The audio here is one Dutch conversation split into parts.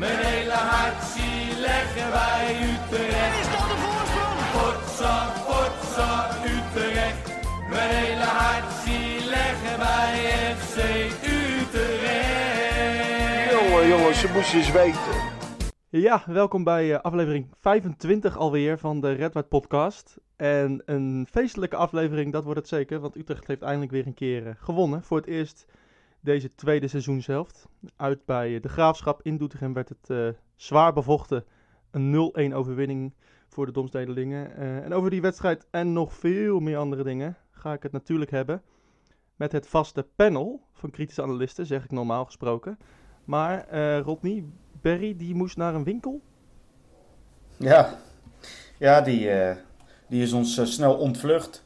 Mijn hele hart zie leggen wij Utrecht. Is dat de voorsprong? Potsa, potsa, Utrecht. Mijn hele hart zie leggen wij FC Utrecht. Jongen, jongens, ze moesten eens weten. Ja, welkom bij eh, aflevering 25 alweer van de Red White Podcast. En een feestelijke aflevering, dat wordt het zeker, want Utrecht heeft eindelijk weer een keer eh, gewonnen. Voor het eerst deze tweede seizoenshelft. Uit bij de Graafschap in Doetinchem werd het eh, zwaar bevochten. Een 0-1 overwinning voor de Domstedelingen. Eh, en over die wedstrijd en nog veel meer andere dingen ga ik het natuurlijk hebben. Met het vaste panel van kritische analisten, zeg ik normaal gesproken. Maar eh Rodney, Berry, die moest naar een winkel. Ja, ja die, die is ons snel ontvlucht.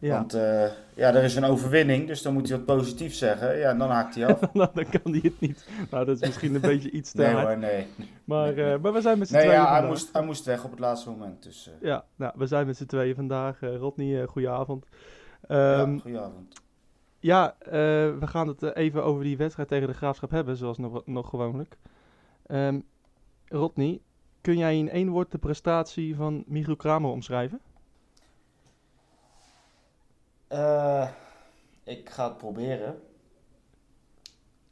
Ja, Want eh, ja, er is een overwinning, dus dan moet hij wat positief zeggen. Ja, en dan haakt hij af. nou, dan kan hij het niet. Nou, dat is misschien een beetje iets te Nee hoor, nee. Maar, nee, eh, maar we zijn met z'n Nee, tweeën ja, hij moest, hij moest weg op het laatste moment. Dus eh, Ja, nou, we zijn met z'n tweeën vandaag. Rodney, goedenavond. ja, Ehm, goedenavond. ja, eh, we gaan het even over die wedstrijd tegen de Graafschap hebben, zoals nog, nog gewoonlijk. Ehm Rodney, kun jij in één woord de prestatie van Michiel Kramer omschrijven? Eh, ik ga het proberen.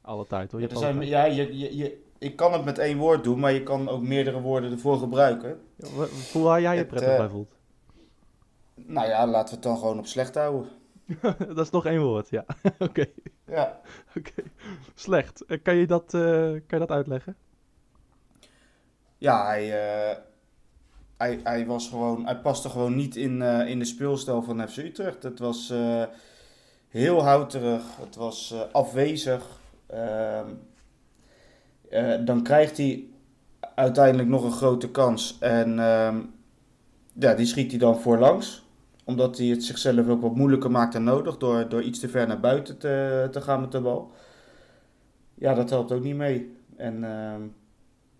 Alle tijd hoor. Ja, Je zijn, alle ja, je, je, je, ik kan het met één woord doen, maar je kan ook meerdere woorden ervoor gebruiken. Ja, Voel waar jij je Het, prettig eh, bij voelt. Nou ja, laten we het dan gewoon op slecht houden. dat is nog één woord, ja. Oké, Ja. oké. Slecht. Eh, kan, je dat, kan je dat uitleggen? Ja, hij, eh, hij, hij, was gewoon, hij paste gewoon niet in, eh, in de speelstijl van FC Utrecht. Het was eh, heel houterig, het was eh, afwezig. Ehm, eh, dan krijgt hij uiteindelijk nog een grote kans. En ehm, ja, die schiet hij dan voorlangs. Omdat hij het zichzelf ook wat moeilijker maakt dan nodig. Door, door iets te ver naar buiten te, te gaan met de bal. Ja, dat helpt ook niet mee. En ehm,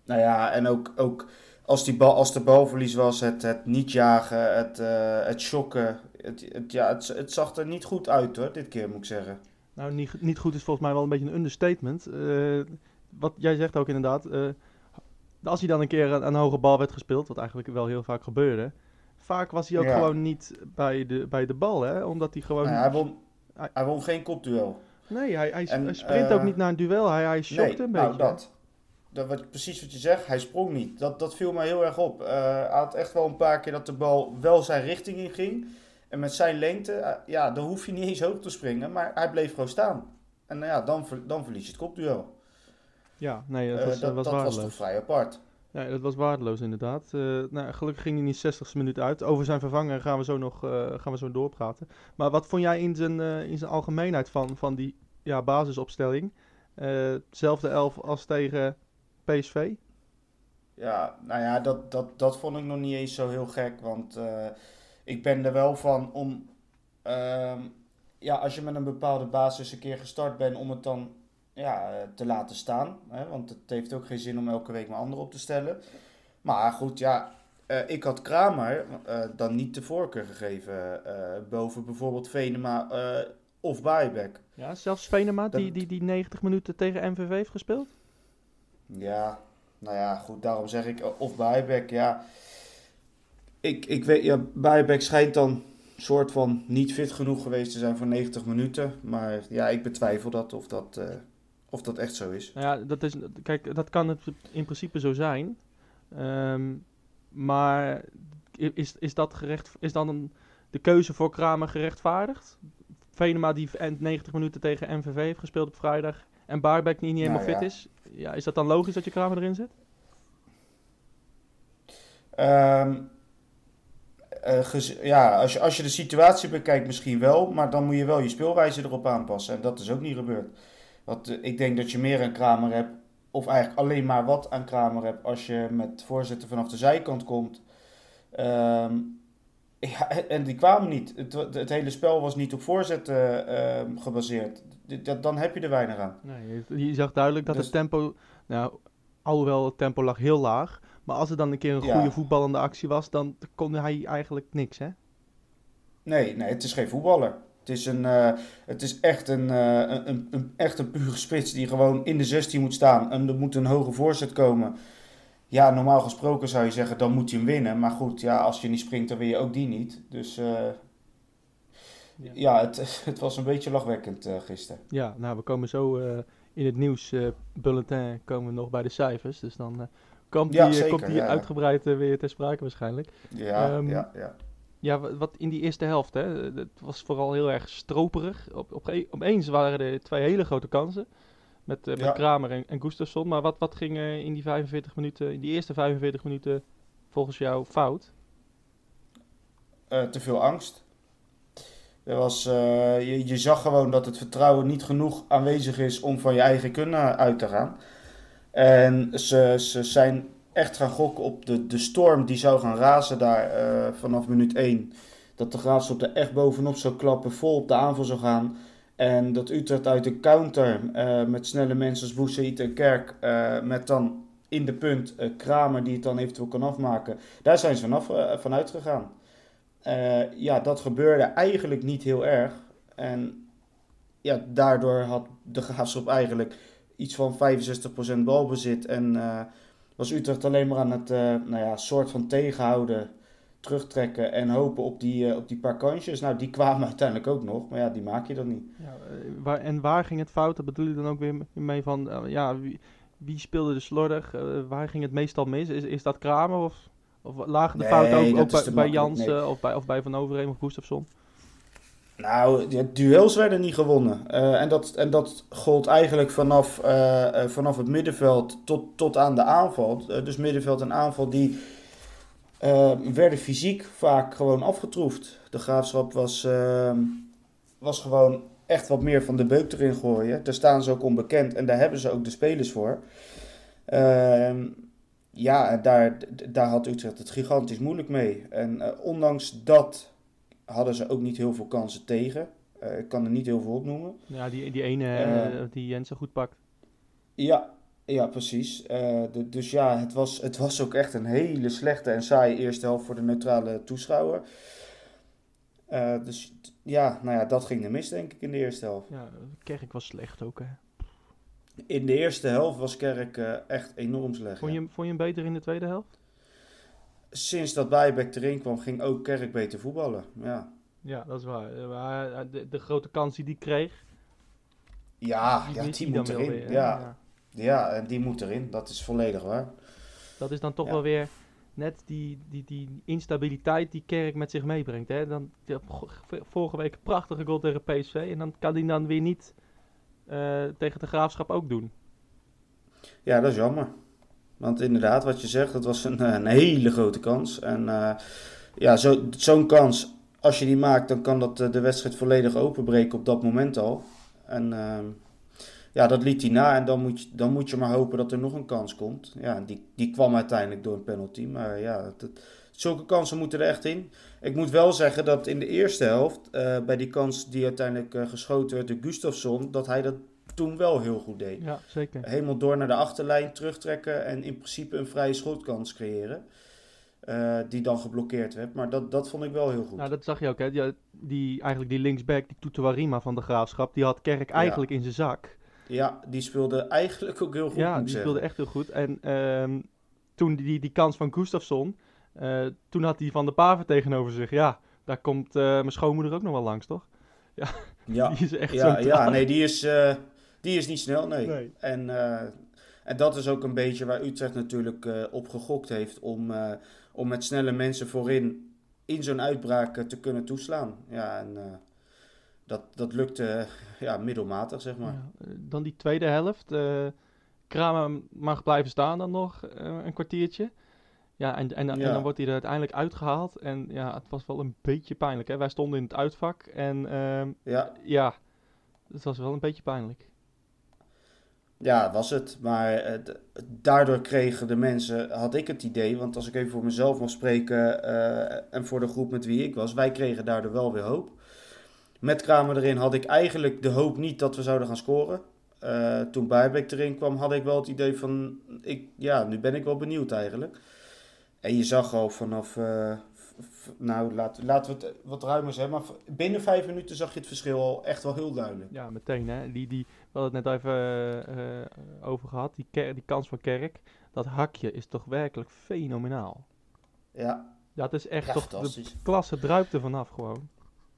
nou ja, en ook, ook als, die bal, als de balverlies was, het, het niet jagen, het, eh het shocken. Het, het, ja, het, het zag er niet goed uit hoor, dit keer moet ik zeggen. Nou, niet, niet goed is volgens mij wel een beetje een understatement. Eh, wat jij zegt ook inderdaad. eh, als hij dan een keer aan een hoge bal werd gespeeld, wat eigenlijk wel heel vaak gebeurde. Vaak was hij ook Ja. gewoon niet bij de, bij de bal, hè? Omdat hij gewoon. Nou hij, won, Hij- hij won geen kopduel. Nee, hij, hij, En, hij sprint ook niet naar een duel. Hij, hij shockt Nee, een nou beetje. dat. Dat wat, precies wat je zegt, hij sprong niet. Dat, dat viel mij heel erg op. Eh, hij had echt wel een paar keer dat de bal wel zijn richting in ging. En met zijn lengte, eh, ja, dan hoef je niet eens hoog te springen. Maar hij bleef gewoon staan. En nou ja, dan, dan verlies je het kopduel. Ja, nee, dat Eh, was, eh, dat was dat was toch vrij apart. Ja, dat was waardeloos inderdaad. Nou, gelukkig ging hij niet 60 minuten uit. Over zijn vervanger gaan we zo nog gaan we zo doorpraten. Maar wat vond jij in zijn, in zijn algemeenheid van, van die ja, basisopstelling? Hetzelfde elf als tegen PSV? Ja, nou ja, dat, dat, dat vond ik nog niet eens zo heel gek. Want eh, ik ben er wel van om. ehm, ja, als je met een bepaalde basis een keer gestart bent, om het dan ja, eh, te laten staan. Hè? Want het heeft ook geen zin om elke week mijn ander op te stellen. Maar goed, ja. eh, ik had Kramer dan niet de voorkeur gegeven boven bijvoorbeeld Venema of Baybek. Ja, zelfs Venema, die, die, die 90 minuten tegen MVV heeft gespeeld? Ja, nou ja, goed, daarom zeg ik, of Buyback, ja. Ik, ik weet, ja, Buyback schijnt dan soort van niet fit genoeg geweest te zijn voor 90 minuten. Maar ja, ik betwijfel dat of dat, eh, of dat echt zo is. Nou ja, dat is, kijk, dat kan het in principe zo zijn. Ehm, maar is, is, dat gerecht, is dan de keuze voor Kramer gerechtvaardigd? Venema die eind 90 minuten tegen MVV heeft gespeeld op vrijdag en Baarbek niet, niet helemaal Nou fit ja. is. Ja, is dat dan logisch dat je Kramer erin zet? Gez- ja, als je, als je de situatie bekijkt misschien wel, maar dan moet je wel je speelwijze erop aanpassen. En dat is ook niet gebeurd. Want eh, ik denk dat je meer aan Kramer hebt, of eigenlijk alleen maar wat aan Kramer hebt, als je met voorzetten vanaf de zijkant komt. Ehm, ja, en die kwamen niet. Het, het hele spel was niet op voorzetten ehm, gebaseerd. Dat- dan heb je er weinig aan. Nee, je, je zag duidelijk dat Dus- het tempo, nou, alhoewel het tempo lag heel laag, maar als er dan een keer een Ja. goede voetballende actie was, dan kon hij eigenlijk niks, hè? Nee, nee, het is geen voetballer. Het is, een, eh, het is echt, een, eh, een, een, echt een pure spits die gewoon in de 16 moet staan. En er moet een hoge voorzet komen. Ja, normaal gesproken zou je zeggen, dan moet je hem winnen. Maar goed, ja, als je niet springt, dan win je ook die niet. Dus eh, Ja. ja, het, het was een beetje lachwekkend eh, gisteren. Ja, nou, we komen zo eh, in het nieuws eh, bulletin komen we nog bij de cijfers. Dus dan eh, komt die, Ja, zeker, komt die ja. uitgebreid weer ter sprake waarschijnlijk. Ja, Ehm, ja, ja. Ja, wa- wat in die eerste helft, hè, het was vooral heel erg stroperig. Op, op, opeens waren er twee hele grote kansen. Met, eh, met Ja. Kramer en, en Gustafsson. Maar wat, wat ging in die 45 minuten, in die eerste 45 minuten volgens jou fout? eh, te veel angst. Er was, eh, je, zag gewoon dat het vertrouwen niet genoeg aanwezig is om van je eigen kunnen uit te gaan. En ze, ze zijn echt gaan gokken op de, de storm die zou gaan razen daar eh, vanaf minuut 1. Dat de Graafschap er echt bovenop zou klappen, vol op de aanval zou gaan. En dat Utrecht uit de counter eh, met snelle mensen als Boussaïd en Kerk, met dan in de punt Kramer die het dan eventueel kan afmaken. Daar zijn ze vanaf, eh, vanuit Eh, ja, dat gebeurde eigenlijk niet heel erg. En ja, daardoor had de Graafschap eigenlijk iets van 65% balbezit. En eh, was Utrecht alleen maar aan het eh, nou ja, soort van tegenhouden, terugtrekken en hopen op die, op die paar kansjes. Nou, die kwamen uiteindelijk ook nog, maar ja, die maak je dan niet. Ja, en waar ging het fout? Dat bedoel je dan ook weer mee van, ja, wie, wie speelde de slordig? Waar ging het meestal mis? Is, is dat Kramer of, of lagen de Nee, fouten ook, bij, bij Jansen nee. of, bij, of bij Van Overheem of Gustafsson? Nou, de duels werden niet gewonnen. Eh, en, dat, en dat gold eigenlijk vanaf, eh, eh, vanaf het middenveld tot, tot aan de aanval. Dus middenveld en aanval die werden fysiek vaak gewoon afgetroefd. De graafschap was, ehm, was gewoon echt wat meer van de beuk erin gooien. Daar staan ze ook onbekend en daar hebben ze ook de spelers voor. Ehm, ja, daar, daar had Utrecht het gigantisch moeilijk mee. En eh, ondanks dat hadden ze ook niet heel veel kansen tegen. Eh, ik kan er niet heel veel opnoemen. Ja, die, die ene Eh. die Jensen goed pakt. Ja, ja precies. De- dus ja, het was, het was ook echt een hele slechte en saaie eerste helft voor de neutrale toeschouwer. Dus ja, nou ja, dat ging er mis denk ik in de eerste helft. Ja, Kerk was slecht ook, hè. In de eerste helft was Kerk eh, echt enorm slecht. Vond je, hem- vond je hem beter in de tweede helft? Sinds dat Bijbek erin kwam, ging ook Kerk beter voetballen. Ja, Ja, dat is waar. Eh, eh, de, de grote kans die die kreeg, ja, die ja die hij moet erin. weer, ja, ja, en die moet erin. Dat is volledig waar. Dat is dan toch Ja. wel weer net die, die, die instabiliteit die Kerk met zich meebrengt. Hè? Dan, vorige week een prachtige goal tegen PSV. En dan kan hij dan weer niet tegen de Graafschap ook doen. Ja, dat is jammer. Want inderdaad, wat je zegt, dat was een, een hele grote kans. En eh, ja, zo- zo'n kans, als je die maakt, dan kan dat eh, de wedstrijd volledig openbreken op dat moment al. En ehm, ja, dat liet hij na. En dan moet, je, dan moet je maar hopen dat er nog een kans komt. Ja, die, die kwam uiteindelijk door een penalty. Maar ja, zulke kansen moeten er echt in. Ik moet wel zeggen dat in de eerste helft, eh, bij die kans die uiteindelijk eh, geschoten werd door Gustafsson, dat hij dat toen wel heel goed deed Ja, zeker. helemaal door naar de achterlijn terugtrekken en in principe een vrije schotkans creëren. eh, die dan geblokkeerd werd. Maar dat, dat vond ik wel heel goed. Nou, dat zag je ook. Hè? Die, die, eigenlijk die linksback, die Tutuarima van de Graafschap, die had Kerk eigenlijk in zijn zak. Ja, die speelde eigenlijk ook heel goed. ja, die speelde echt heel goed. En ehm, toen die, die, kans van Gustafsson, eh, toen had hij Van de Paver tegenover zich. Ja, daar komt eh, mijn schoonmoeder ook nog wel langs, toch? Ja, Die is echt ja, ja nee, die is, eh, die is niet snel, nee. Nee. En, en dat is ook een beetje waar Utrecht natuurlijk op gegokt heeft om, om met snelle mensen voorin in zo'n uitbraak te kunnen toeslaan. Ja, en dat, dat lukte eh, ja, middelmatig, zeg maar. Ja, eh, dan die tweede helft. eh Kramer mag blijven staan dan nog een kwartiertje. Ja, en, en, en dan wordt hij er uiteindelijk uitgehaald. En ja, het was wel een beetje pijnlijk. Hè? Wij stonden in het uitvak. En ehm, Ja, ja, het was wel een beetje pijnlijk. Ja, was het. Maar daardoor kregen de mensen, had ik het idee, want als ik even voor mezelf mag spreken en voor de groep met wie ik was, wij kregen daardoor wel weer hoop. Met Kramer erin had ik eigenlijk de hoop niet dat we zouden gaan scoren. Eh, toen Bijbeek erin kwam, had ik wel het idee van, ik, ja, nu ben ik wel benieuwd eigenlijk. En je zag al vanaf, eh, nou, laat, laten we het wat ruimer zeggen. Maar binnen vijf minuten zag je het verschil al echt wel heel duidelijk. Ja, meteen hè. Die, die, we hadden het net even eh, eh, over gehad. Die, Ker- die kans van Kerk. Dat hakje is toch werkelijk fenomenaal. Ja, het is echt ja toch... De klasse druipt er vanaf gewoon.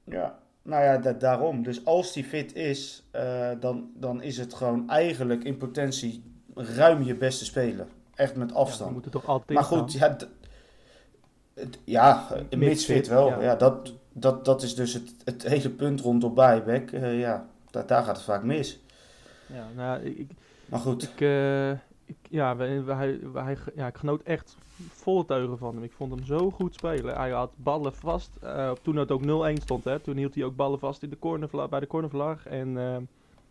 Ja, nou ja, da- daarom. Dus als die fit is, eh, dan, dan is het gewoon eigenlijk in potentie ruim je beste speler. Echt met Ja, afstand. moeten toch altijd Maar goed, ja, ja Mits fit wel. ja. Ja. dat, dat, dat is dus het, het hele punt rondom Bijbek. Eh ja, da- daar gaat het vaak mis. Ja, nou, ik, ik, Maar goed, ik, eh, ik, ja, wij, wij, wij, ja, ik genoot echt volle teugen van hem. Ik vond hem zo goed spelen. Hij had ballen vast. eh, toen het ook 0-1 stond, hè, toen hield hij ook ballen vast in de cornervla- bij de cornervlag. En eh,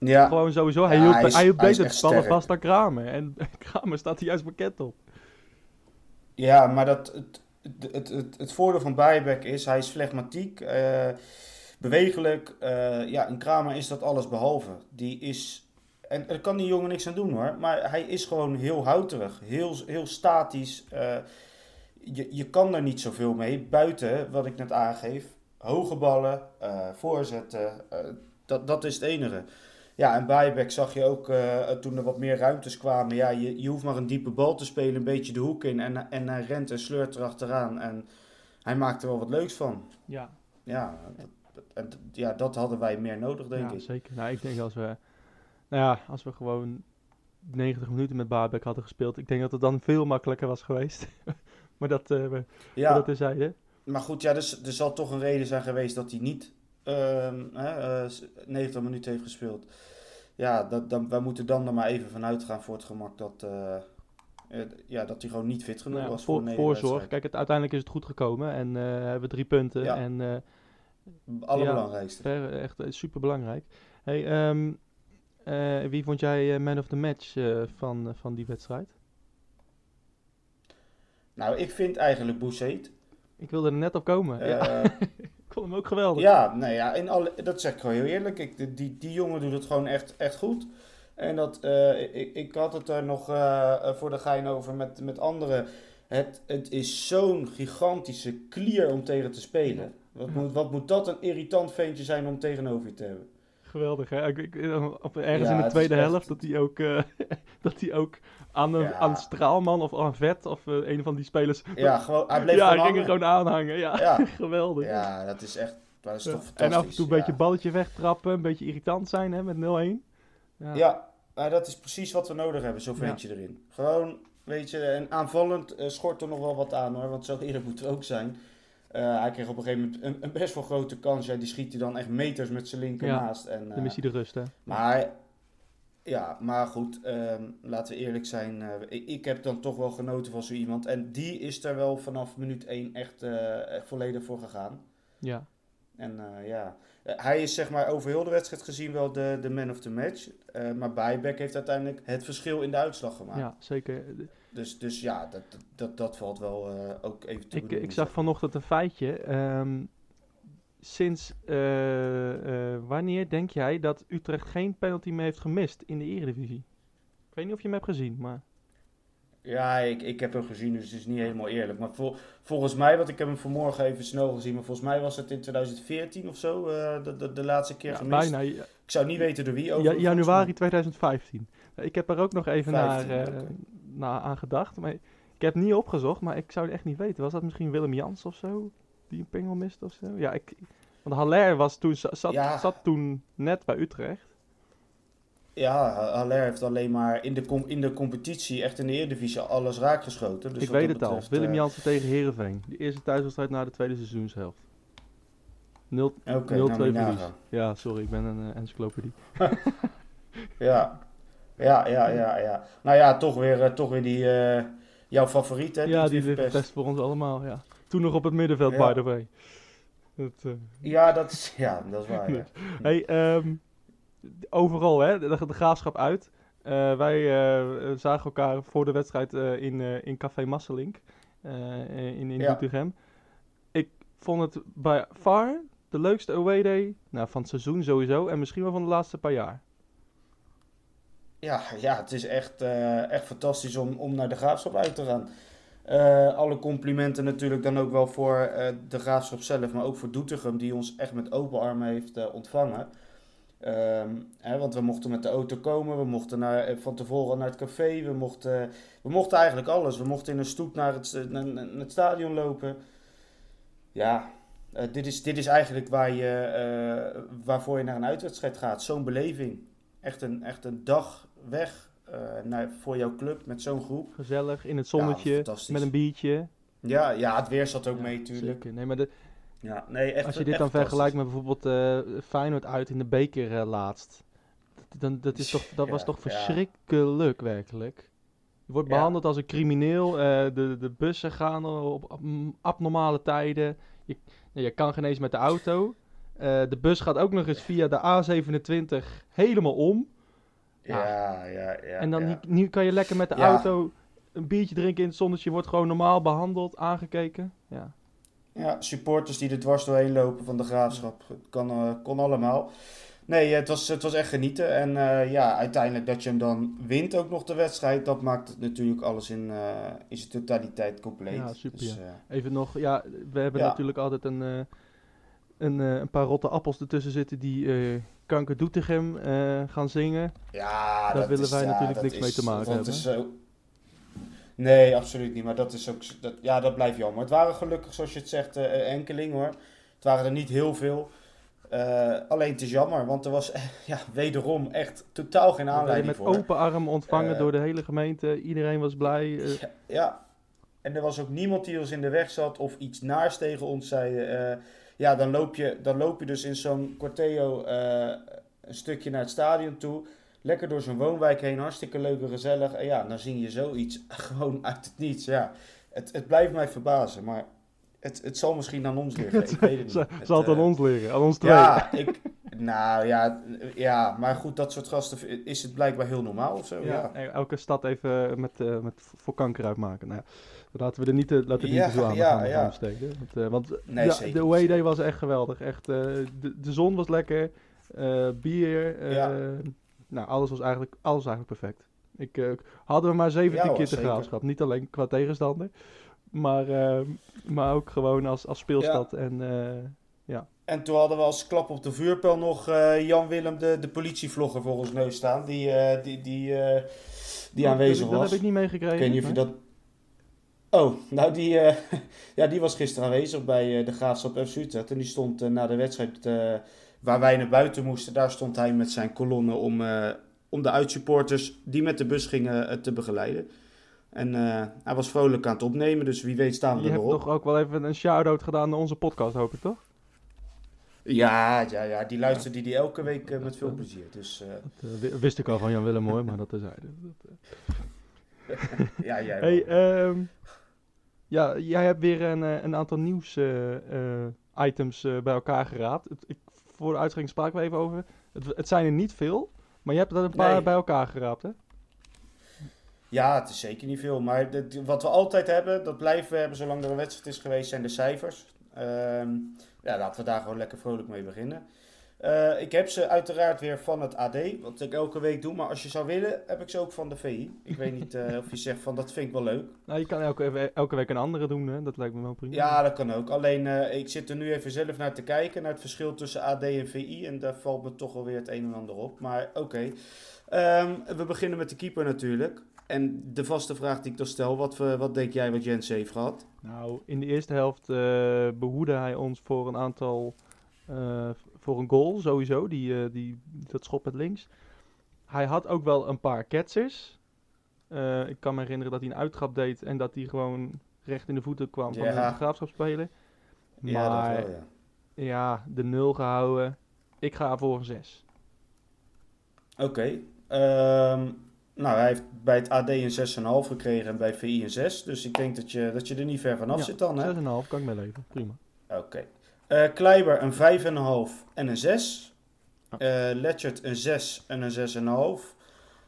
ja, gewoon sowieso, hij Ja, hield, hij is- hij hield hij beter ballen vast dan Kramer. En Kramer staat er juist bekend op. ja maar dat, het, het, het, het, het voordeel van Bijbek is, hij is flegmatiek, eh, bewegelijk. eh, ja, in Kramer is dat alles behalve. Die is, en er kan die jongen niks aan doen hoor, maar hij is gewoon heel houterig, heel, heel statisch. eh, je, je kan er niet zoveel mee, buiten wat ik net aangeef. Hoge ballen, eh, voorzetten, eh, dat, dat is het enige. Ja, en Bijbek zag je ook toen er wat meer ruimtes kwamen. Ja, je, je hoeft maar een diepe bal te spelen, een beetje de hoek in. En, en hij rent en sleurt erachteraan. En hij maakt er wel wat leuks van. Ja, Ja, dat, dat- en, ja dat hadden wij meer nodig, denk ja ik. zeker. Nou, ik denk als we, nou ja, als we gewoon 90 minuten met Barbek hadden gespeeld, ik denk dat het dan veel makkelijker was geweest. maar dat, eh we, Ja, dat terzijde. maar goed, ja, dus, er zal toch een reden zijn geweest dat hij niet ehm, hè, eh, 90 minuten heeft gespeeld. Ja, dat, dan, wij moeten dan er maar even vanuit gaan voor het gemak dat, eh, ja, dat hij gewoon niet fit genoeg Nou ja, was voor, voor, voorzorg. Kijk, het, uiteindelijk is het goed gekomen en hebben we drie punten. Ja. En Allerbelangrijkste. ver, echt super belangrijk. Hey, ehm, eh, wie vond jij eh, man of the match eh, van, van die wedstrijd? Nou, ik vind eigenlijk Boussaïd. Ik wilde er net op komen. ja, ik vond hem ook geweldig. Ja, nee, ja in alle, dat zeg ik gewoon heel eerlijk. Ik, die- die, die jongen doet het gewoon echt, echt goed. En dat, ik, ik had het er nog voor de gein over met, met anderen. Het, het is zo'n gigantische klier om tegen te spelen. Wat moet, wat moet dat een irritant ventje zijn om tegenover je te hebben? Geweldig, hè? Ik, ik, op, ergens Ja, in de het tweede echt- helft dat hij ook, eh, dat hij ook aan, een, Ja. aan Straalman of aan Vet of eh, een van die spelers... Ja, gewoon, hij bleef ja, hij gewoon ging er hangen. gewoon aanhangen. Ja, Ja. geweldig. Ja, dat is echt, dat is toch. En af en toe een beetje balletje wegtrappen, een beetje irritant zijn hè, met 0-1. Ja. Ja, maar dat is precies wat we nodig hebben, zo'n ventje erin. Gewoon, weet je, en aanvallend eh, schort er nog wel wat aan hoor, want zo eerlijk moeten we ook zijn. Eh, hij kreeg op een gegeven moment een, een best wel grote kans. Ja, die schiet hij dan echt meters met zijn linker Ja, naast. En, Dan eh, is hij de rust, hè. maar, ja, maar goed, ehm, laten we eerlijk zijn. eh, ik, ik heb dan toch wel genoten van zo iemand. En die is er wel vanaf minuut 1 echt, eh, echt volledig voor gegaan. Ja. En eh, ja, Eh, hij is zeg maar over heel de wedstrijd gezien wel de, de man of the match. Eh, maar Bijbek heeft uiteindelijk het verschil in de uitslag gemaakt. ja, zeker. Dus, dus ja, dat, dat, dat valt wel eh, ook even te Ik, ik zag vanochtend een feitje. ehm, sinds eh, eh, wanneer denk jij dat Utrecht geen penalty meer heeft gemist in de Eredivisie? Ik weet niet of je hem hebt gezien, maar... Ja, ik, ik heb hem gezien, dus het is niet helemaal eerlijk. Maar vol- volgens mij, want ik heb hem vanmorgen even snel gezien, maar volgens mij was het in 2014 of zo, de, de, de laatste keer Ja, gemist. bijna. Ja, Ik zou niet weten door wie ja, over. januari 2015. Ik heb er ook nog even 15, naar, naar aan gedacht. Maar ik heb het niet opgezocht, maar ik zou het echt niet weten. Was dat misschien Willem Jans of zo? Die een pingel mist of zo? Ja, ik... Want Haller was toen, za- zat, Ja. zat toen net bij Utrecht. Ja, Haller heeft alleen maar in de, com- in de competitie, echt in de Eredivisie, alles raakgeschoten. Dus ik weet het al. Willem eh, Jansen tegen Herenveen. De eerste thuiswedstrijd na de tweede seizoenshelft. 0 Oké, 0-2 nou moet je verlies. nagaan. Ja, sorry, ik ben een eh, encyclopedie. Ja. Ja, ja, ja, ja. Nou ja, toch weer, eh, toch weer die, eh, jouw favoriet, hè? ja, die ligt verpest. best voor ons allemaal, ja. Toen nog op het middenveld, Ja. by the way. Dat, eh, Ja, dat is, ja, dat is waar, ja. Hey, ehm, overal, hè, de, de graafschap uit. Wij zagen elkaar voor de wedstrijd in, in Café Masselink in, in Ja. Doetinchem. Ik vond het bij far de leukste away day nou, van het seizoen sowieso en misschien wel van de laatste paar jaar. Ja, ja, het is echt, eh, echt fantastisch om, om naar de graafschap uit te gaan. Eh, alle complimenten natuurlijk dan ook wel voor eh, de graafschap zelf, maar ook voor Doetinchem, die ons echt met open armen heeft ontvangen. Ehm, hè, want we mochten met de auto komen, we mochten naar, van tevoren naar het café, we mochten, we mochten eigenlijk alles. We mochten in een stoet naar het, naar, het stadion lopen. Ja, dit, is, dit is eigenlijk waar je, waarvoor je naar een uitwedstrijd gaat. Zo'n beleving. Echt een, echt een dag weg eh, naar, voor jouw club met zo'n groep. Gezellig, in het zonnetje, met een biertje. Ja, ja, het weer zat ook Ja, mee natuurlijk. Nee, maar de, Ja, nee, echt, als je dit dan vergelijkt met bijvoorbeeld eh, Feyenoord uit in de beker eh, laatst. Dat, dan, dat, is toch, dat was toch verschrikkelijk, werkelijk. Je wordt behandeld als een crimineel. de, de bussen gaan op ab- abnormale tijden. Je, je kan geen eens met de auto. De bus gaat ook nog eens via de A27 helemaal om. Ja, ja, ja. en dan ja. nu, nu kan je lekker met de auto een biertje drinken in het zonnetje. Je wordt gewoon normaal behandeld, aangekeken. Ja. Ja, supporters die er dwars doorheen lopen van de graafschap. Het kan, eh, kon allemaal. Nee, het was, het was echt genieten. En eh, ja, uiteindelijk dat je hem dan wint, ook nog de wedstrijd. Dat maakt het natuurlijk alles in, eh, in zijn totaliteit compleet. Ja, super, Dus, Even nog, ja, we hebben natuurlijk altijd een, een, een paar rotte appels ertussen zitten die Kanker Doetinchem eh, gaan zingen. ja, Daar dat willen is- wij ja, natuurlijk niks mee te maken dat hebben. Is. Nee, absoluut niet. Maar dat is ook... Dat, ja, dat blijft jammer. Het waren gelukkig, zoals je het zegt, eh enkeling hoor. Het waren er niet heel veel. Alleen het is jammer, want er was ja, wederom echt totaal geen aanleiding met voor. open armen ontvangen door de hele gemeente. Iedereen was blij. Ja, ja, en er was ook niemand die ons in de weg zat of iets naars tegen ons zei. Ja, dan loop, je, dan loop je dus in zo'n corteo eh, een stukje naar het stadion toe. Lekker door zo'n woonwijk heen, hartstikke leuk en gezellig. En ja, dan zie je zoiets gewoon uit het niets. Ja, het, het blijft mij verbazen, maar het, het zal misschien aan ons liggen. Ik weet het niet. Zal Het, zal het aan eh, ons liggen, aan ons twee. Ja, ik, nou ja, ja, maar goed, dat soort gasten is het blijkbaar heel normaal of zo. Ja, Ja, Elke stad even met, eh, met voor kanker uitmaken. Nou, laten we er niet te, laten we er Ja, niet aan ja, besteden. Want, eh, want Nee, ja, zeker de away day zeker was echt geweldig. Echt, eh, de, de zon was lekker, bier, nou alles was eigenlijk, alles eigenlijk perfect. Ik, hadden we maar 17 Ja, hoor, keer te zeker. graafschap. Niet alleen qua tegenstander, maar, maar ook gewoon als, als speelstad. En En toen hadden we als klap op de vuurpijl nog eh, Jan Willem, de, de politievlogger, voor ons neus staan. Die, eh, die, die, eh, die aanwezig dat, dat was. heb ik niet meegekregen. Ik weet niet of je dat. Oh, nou die, ja, die was gisteren aanwezig bij de Graafschap FC Utrecht. En die stond na de wedstrijd waar wij naar buiten moesten. Daar stond hij met zijn kolonne om, om de uitsupporters die met de bus gingen te begeleiden. En hij was vrolijk aan het opnemen, dus wie weet staan we Je er hebt nog op. toch ook wel even een shout-out gedaan naar onze podcast, hoop ik toch? Ja, ja, ja, die luisterde die elke week eh, met veel plezier. Dus eh, Dat eh, wi- wist ik al van Jan Willem hoor, maar dat. Dat, eh. ja, jij Hey, ehm, ja, jij hebt weer een, een aantal nieuws items eh, bij elkaar geraapt. Ik, voor de uitzending spraken we even over. Het, het zijn er niet veel, maar je hebt er een paar Nee. bij elkaar geraapt, hè? Ja, het is zeker niet veel. Maar dit- wat we altijd hebben, dat blijven we hebben zolang er een wedstrijd is geweest, zijn de cijfers. Ehm, ja, laten we daar gewoon lekker vrolijk mee beginnen. Eh, ik heb ze uiteraard weer van het AD, wat ik elke week doe. Maar als je zou willen, heb ik ze ook van de VI. Ik weet niet eh, of je zegt van dat vind ik wel leuk. Nou, je kan elke, elke week een andere doen, hè? Dat lijkt me wel prima. Ja, dat kan ook. Alleen eh, ik zit er nu even zelf naar te kijken, naar het verschil tussen AD en VI. En daar valt me toch alweer het een en ander op. Maar oké. Ehm, we beginnen met de keeper natuurlijk. En de vaste vraag die ik dan stel, wat, we- wat denk jij wat Jens heeft gehad? Nou, in de eerste helft eh, behoedde hij ons voor een aantal. eh, voor een goal sowieso, die, eh, die, dat schop met links. Hij had ook wel een paar ketsers. Eh, ik kan me herinneren dat hij een uittrap deed en dat hij gewoon recht in de voeten kwam van Ja. de graafschapspeler. Ja, Maar dat wel, ja. ja, de nul gehouden. Ik ga voor een 6. Oké. Ehm, nou, hij heeft bij het AD een 6,5 gekregen en bij VI een 6. Dus ik denk dat je, dat je er niet ver vanaf Ja, zit dan, hè? 6,5 kan ik mee leven. Prima. Oké. Eh Kleiber een 5,5 en een 6. Eh Letchert een 6 en een 6,5.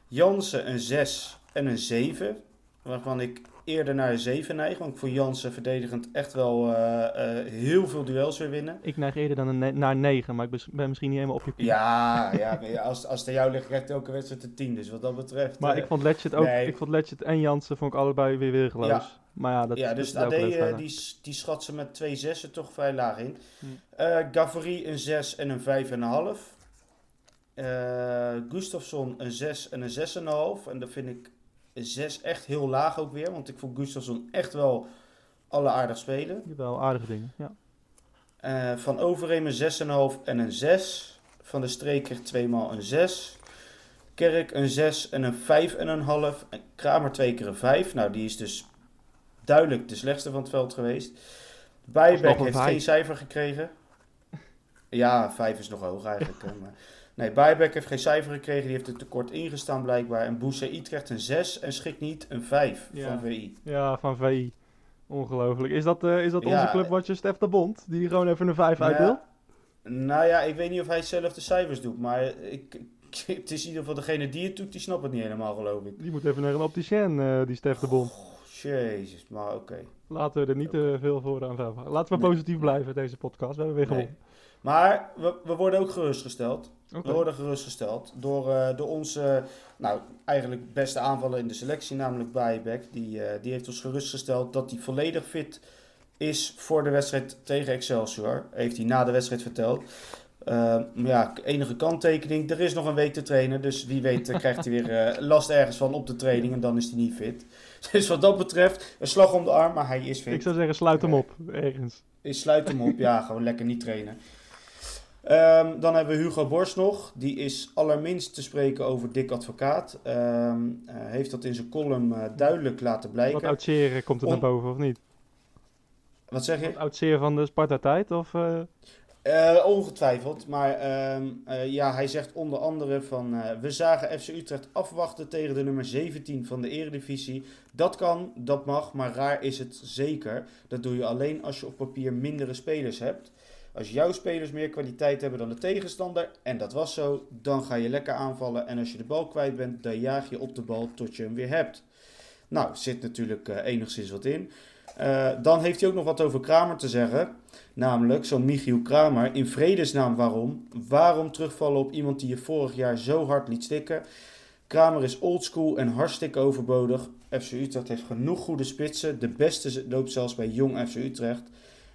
Jansen een 6 en een 7. Waarvan ik eerder naar een 7 neig. Want ik vond Jansen verdedigend echt wel eh, eh, heel veel duels weer winnen. Ik neig eerder dan een ne- naar 9, maar ik ben misschien niet helemaal objectief. Ja, ja ja, als, als het aan jou ligt, krijgt elke wedstrijd een 10. Dus wat dat betreft. Maar eh, ik vond Letchert ook. nee. Ik vond Letchert en Jansen vond ik allebei weer weergeloos. Maar ja, dat ja, dat dus de elke AD eh, die, die schat ze met twee zessen toch vrij laag in. Hm. Eh Gavri een 6 en een 5,5. Eh Gustafsson een 6 en een 6,5. En dat vind ik 6 echt heel laag ook weer. Want ik vond Gustafsson echt wel alle aardig spelen. Wel aardige dingen, ja. Eh, van Overeem een 6,5 en een 6. Van de Streker tweemaal een 6. Kerk een 6 en een 5,5. En Kramer twee keer een 5. Nou, die is dus duidelijk de slechtste van het veld geweest. Bijbeck heeft vijf. geen cijfer gekregen. Ja, 5 is nog hoog eigenlijk. maar... Nee, Bijbeck heeft geen cijfer gekregen. Die heeft het tekort ingestaan blijkbaar. En Boussaïd krijgt een 6 en Schik niet een 5 Ja. van VI. Ja, van VI. Ongelooflijk. Is dat, eh, is dat onze Ja, clubwatcher Stef de Bond? Die gewoon even een 5 Nou ja, uitdeelt? Nou ja, ik weet niet of hij zelf de cijfers doet. Maar ik, het is in ieder geval degene die het doet, die snapt het niet helemaal, geloof ik. Die moet even naar een opticien, eh, die Stef de Bond. Jezus, maar oké. Laten we er niet te veel voor aan Laten we Nee. positief blijven deze podcast. We hebben weer Nee. gewonnen. Maar we, we worden ook gerustgesteld. Oké. We worden gerustgesteld door, eh, door onze, nou, eigenlijk beste aanvaller in de selectie, namelijk Bijbeck. Die, eh, die heeft ons gerustgesteld dat hij volledig fit is voor de wedstrijd tegen Excelsior. Heeft hij na de wedstrijd verteld. Maar ja, enige kanttekening. Er is nog een week te trainen. Dus wie weet krijgt hij weer last ergens van op de training. En dan is hij niet fit. Dus wat dat betreft, een slag om de arm. Maar hij is fit. Ik zou zeggen, sluit hem op, ergens. Ik sluit hem op. ja, gewoon lekker niet trainen. Ehm, dan hebben we Hugo Borst nog. Die is allerminst te spreken over Dick Advocaat. Eh, heeft dat in zijn column eh, duidelijk laten Wat blijken. oud zeer komt er Om- naar boven, of niet? Wat zeg je? Wat oud zeer van de Sparta-tijd, of... eh, ongetwijfeld, maar ehm, eh, ja, hij zegt onder andere van... we zagen FC Utrecht afwachten tegen de nummer 17 van de eredivisie. Dat kan, dat mag, maar raar is het zeker. Dat doe je alleen als je op papier mindere spelers hebt. Als jouw spelers meer kwaliteit hebben dan de tegenstander, en dat was zo, dan ga je lekker aanvallen. En als je de bal kwijt bent, dan jaag je op de bal tot je hem weer hebt. Nou, zit natuurlijk eh, enigszins wat in. Eh, dan heeft hij ook nog wat over Kramer te zeggen. Namelijk, zo'n Michiel Kramer. In vredesnaam waarom? Waarom terugvallen op iemand die je vorig jaar zo hard liet stikken? Kramer is oldschool en hartstikke overbodig. FC Utrecht heeft genoeg goede spitsen. De beste loopt zelfs bij jong FC Utrecht.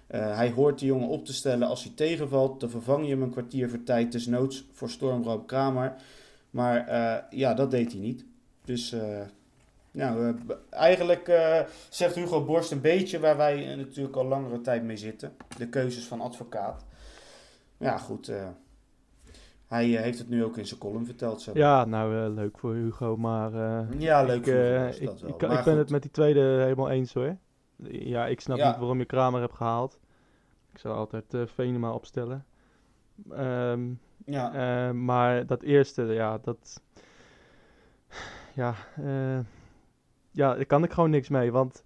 Eh, hij hoort de jongen op te stellen als hij tegenvalt. Dan vervang je hem een kwartier voor tijd. Desnoods voor stormramp Kramer. Maar eh, ja, dat deed hij niet. Dus eh, nou, eigenlijk zegt Hugo Borst een beetje waar wij natuurlijk al langere tijd mee zitten. De keuzes van advocaat. Ja, goed. hij heeft het nu ook in zijn column verteld. Zo. Ja, nou, leuk voor Hugo, maar... Ja, leuk ik, voor Hugo Borst, ik, ik, ben het met die tweede helemaal eens hoor. Ja, ik snap Ja. niet waarom je Kramer hebt gehaald. Ik zou altijd eh Venema opstellen. Ehm, Ja, eh, maar dat eerste, ja, dat... Ja, eh, ja, daar kan ik gewoon niks mee, want...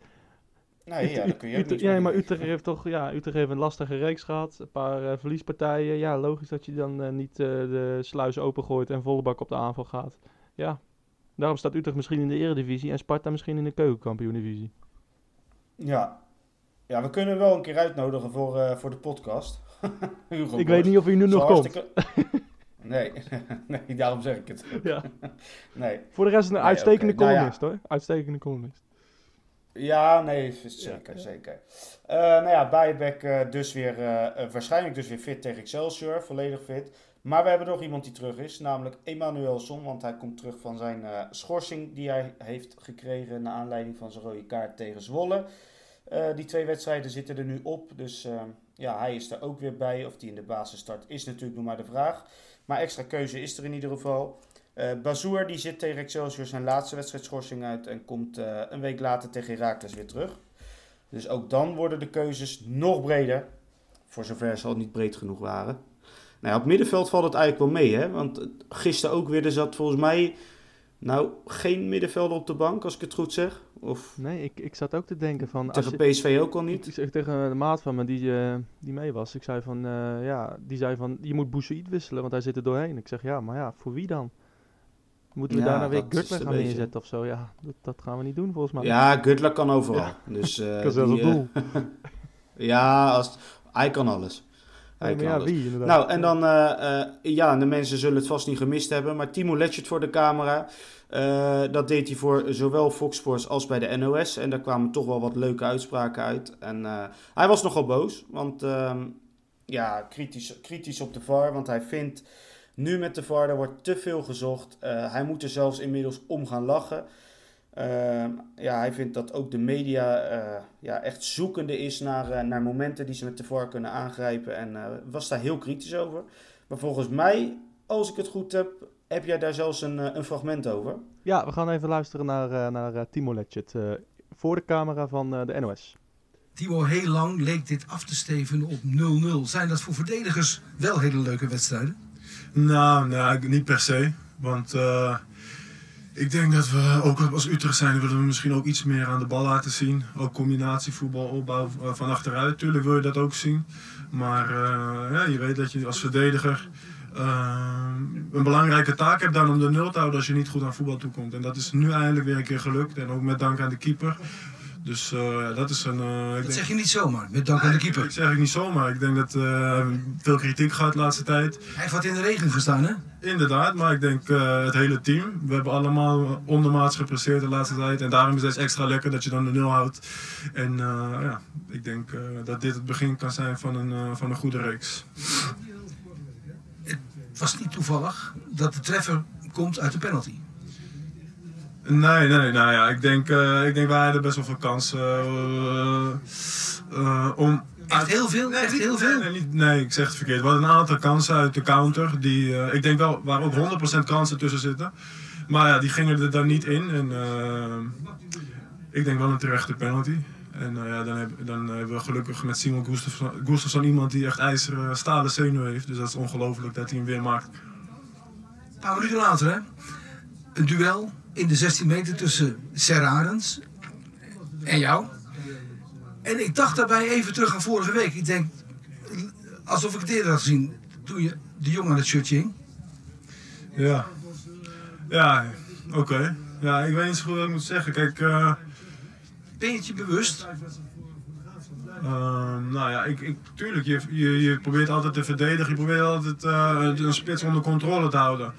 nee, ja, kun je ja, maar. Utrecht heeft toch ja, Utrecht heeft een lastige reeks gehad. Een paar verliespartijen. Ja, logisch dat je dan niet de sluis opengooit en volle bak op de aanval gaat. Ja, daarom staat Utrecht misschien in de eredivisie en Sparta misschien in de keukenkampioen-divisie. Ja. ja, we kunnen wel een keer uitnodigen voor, eh, voor de podcast. Hugo Ik Borst. weet niet of hij nu Zo nog komt. Nee, nee, daarom zeg ik het. Ja. Nee. Voor de rest een Nee, uitstekende oké. Nou ja. columnist hoor. Uitstekende columnist. Ja, nee, zeker, Ja. zeker. Eh, nou ja, Bijbeck eh, dus weer, waarschijnlijk dus weer fit tegen Excelsior, volledig fit. Maar we hebben nog iemand die terug is, namelijk Emanuelson, want hij komt terug van zijn schorsing die hij heeft gekregen naar aanleiding van zijn rode kaart tegen Zwolle. Eh, die twee wedstrijden zitten er nu op, dus eh, ja, hij is er ook weer bij. Of die in de basis start is natuurlijk nog maar de vraag. Maar extra keuze is er in ieder geval. Eh Bazoer die zit tegen Excelsior zijn laatste wedstrijd schorsing uit en komt eh, een week later tegen Heracles weer terug. Dus ook dan worden de keuzes nog breder. Voor zover ze al niet breed genoeg waren. Nou op middenveld valt het eigenlijk wel mee, hè? Want gisteren ook weer, er zat volgens mij, nou, geen middenvelder op de bank, als ik het goed zeg. Of Nee, ik, ik zat ook te denken van... als tegen je- PSV ook al Ik niet. zeg tegen de maat van me die, eh, die mee was. Ik zei van, eh, ja, die zei van, je moet Boussaïd wisselen, want hij zit er doorheen. Ik zeg, ja, maar ja, voor wie dan? Moeten we Ja, daarna weer een gaan beetje- neerzetten of zo? Ja, dat, dat gaan we niet doen volgens mij. Ja, Gutler kan overal. Ja. Dus, eh, kan zelfs op die, doel. ja, als, hij kan alles. Ja, alles. wie inderdaad. Nou, en dan, eh, eh, ja, de mensen zullen het vast niet gemist hebben, maar Timo Letchert voor de camera. Eh, dat deed hij voor zowel Fox Sports als bij de NOS. En daar kwamen toch wel wat leuke uitspraken uit. En hij was nogal boos, want ehm, ja, kritisch, kritisch op de VAR. Want hij vindt nu met de VAR, er wordt te veel gezocht. Hij moet er zelfs inmiddels om gaan lachen. Ehm, ja, hij vindt dat ook de media eh, ja, echt zoekende is naar, eh, naar momenten die ze met de VAR kunnen aangrijpen. En eh, was daar heel kritisch over. Maar volgens mij, als ik het goed heb, heb jij daar zelfs een, een fragment over. Ja, we gaan even luisteren naar, eh, naar Timo Letchert eh, voor de camera van eh, de NOS. Timo, heel lang leek dit af te steven op 0-0. Zijn dat voor verdedigers wel hele leuke wedstrijden? Nou, nou, niet per se. Want eh, ik denk dat we, ook als Utrecht zijn, willen we misschien ook iets meer aan de bal laten zien. Ook combinatievoetbal, opbouw eh, van achteruit. Tuurlijk wil je dat ook zien. Maar eh, ja, je weet dat je als verdediger eh, een belangrijke taak hebt dan om de nul te houden als je niet goed aan voetbal toekomt. En dat is nu eindelijk weer een keer gelukt. En ook met dank aan de keeper. Dus eh, dat is een... eh, ik Dat denk- zeg je niet zomaar, met dank aan de keeper. Ik zeg ik niet zomaar. Ik denk dat eh veel kritiek gehad de laatste tijd. Hij heeft wat in de regen gestaan, hè? Inderdaad, maar ik denk het hele team. We hebben allemaal ondermaats gepresteerd de laatste tijd. En daarom is het extra lekker dat je dan de nul houdt. En ja, ik denk dat dit het begin kan zijn van een, van een goede reeks. Het was niet toevallig dat de treffer komt uit de penalty. Nee, nee, nou ja, ik denk, eh, ik denk wij hadden best wel veel kansen eh, eh, om... Echt heel veel? Echt heel veel? Nee, nee, nee, ik zeg het verkeerd. We hadden een aantal kansen uit de counter. Die, ik denk wel, waar ook 100% kansen tussen zitten. Maar ja, die gingen er dan niet in. En ik denk wel een terechte penalty. En ja, dan, heb, dan hebben we gelukkig met Simon Gustafsson, iemand die echt ijzeren stalen zenuw heeft. Dus dat is ongelooflijk dat hij hem weer maakt. Een paar minuten later, hè? Een duel in de 16 meter tussen Ser Arends en jou. En ik dacht daarbij even terug aan vorige week. Ik denk, alsof ik het eerder had gezien, toen je de jongen aan het shirtje hing. Ja, ja oké. Ja, ik weet niet zo goed wat ik moet zeggen. Kijk, eh, Ben je het je bewust? Ehm, nou ja, ik, ik, tuurlijk, je, je, je probeert altijd te verdedigen. Je probeert altijd eh, een spits onder controle te houden.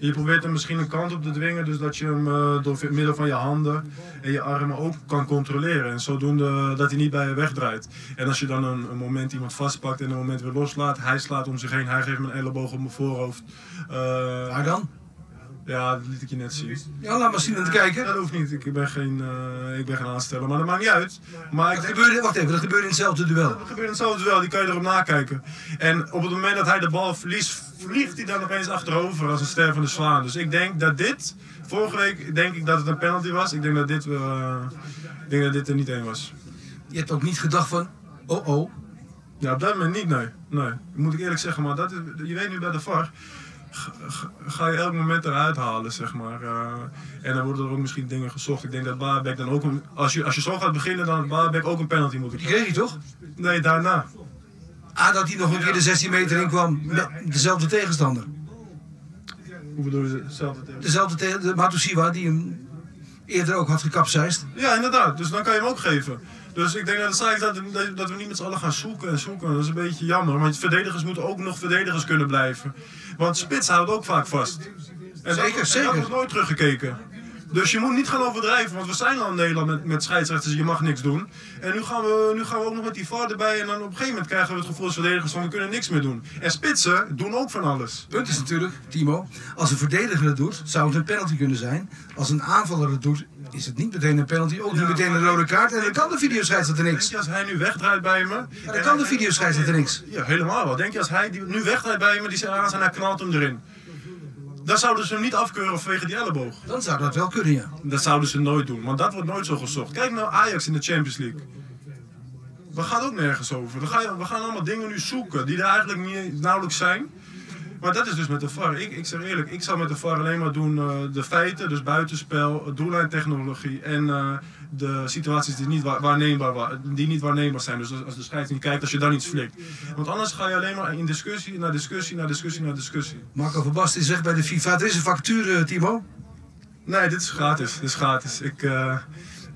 Je probeert hem misschien een kant op te dwingen, dus dat je hem eh, door middel van je handen en je armen ook kan controleren. En zodoende dat hij niet bij je wegdraait. En als je dan een, een moment iemand vastpakt en een moment weer loslaat, hij slaat om zich heen, hij geeft me een elleboog op mijn voorhoofd. Eh, Waar dan? ja, dat liet ik je net zien. Ja, laat maar zien aan het kijken. Dat hoeft niet, ik ben geen, eh, ik ben geen aansteller, maar dat maakt niet uit. Maar Dat denk- gebeurde, wacht even, dat gebeurde in hetzelfde duel. dat gebeurt hetzelfde wel, die kan je erop nakijken. En op het moment dat hij de bal verliest, vliegt hij dan opeens achterover als een ster van de zwaan. Dus ik denk dat dit, vorige week denk ik dat het een penalty was. Ik denk dat dit, eh, ik denk dat dit er niet één was. Je hebt ook niet gedacht van, oh oh, Ja, op dat moment niet, nee. nee. Moet ik eerlijk zeggen, maar dat is, je weet nu bij de VAR, ga, je elk moment eruit halen, zeg maar. eh, en dan worden er ook misschien dingen gezocht. Ik denk dat Baarbek dan ook, een, als, je, als je zo gaat beginnen, dan had Baarbek ook een penalty moeten die krijgen. kreeg je toch? Nee, daarna. Ah, dat hij nog een keer de 16 meter in kwam met dezelfde tegenstander. Hoe bedoel je hetzelfde tegen? Dezelfde tegen de Matusiwa die hem eerder ook had gekapseist. Ja, inderdaad. Dus dan kan je hem ook geven. Dus ik denk dat het dat, dat- we niet met z'n allen gaan zoeken en zoeken. Dat is een beetje jammer. Want verdedigers moeten ook nog verdedigers kunnen blijven. Want spits houdt ook vaak vast. En Zeker, dat, en zeker. dat wordt nooit teruggekeken. Dus je moet niet gaan overdrijven, want we zijn al in Nederland met, met scheidsrechters, je mag niks doen. En nu gaan, we, nu gaan we ook nog met die VAR erbij en dan op een gegeven moment krijgen we het gevoel als verdedigers van we kunnen niks meer doen. En spitsen doen ook van alles. Punt is natuurlijk, Timo, als een verdediger het doet, zou het een penalty kunnen zijn. Als een aanvaller het doet, is het niet meteen een penalty, ook niet meteen een rode kaart. En dan kan de videoscheidsrechter Denk niks. je als hij nu wegdraait bij me... Dan kan de videoscheidsrechter niks. Ja, helemaal wel. Denk je als hij die nu wegdraait bij me, die zit aan en hij knalt hem erin. Dan zouden ze hem niet afkeuren vanwege die elleboog. Dan zou dat wel kunnen, ja. Dat zouden ze nooit doen, want dat wordt nooit zo gezocht. Kijk naar Ajax in de Champions League. We gaan ook nergens over. We gaan, we gaan allemaal dingen nu zoeken die er eigenlijk niet, nauwelijks zijn. Maar dat is dus met de VAR. Ik, ik zeg eerlijk, ik zou met de VAR alleen maar doen eh, de feiten, dus buitenspel, doellijntechnologie en eh, de situaties die niet, wa- waarneembaar, wa- die niet waarneembaar zijn. Dus als, de scheids niet kijkt, als je dan iets flikt. Want anders ga je alleen maar in discussie, naar discussie, naar discussie, naar discussie. Marco van Basten zegt bij de FIFA, er is een factuur, eh, Timo. Nee, dit is gratis. Dit is gratis. Ik,